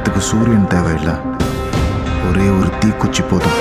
பண்றதுக்கு சூரியன் தேவையில்லை. ஒரே ஒரு தீக்குச்சி போதும்.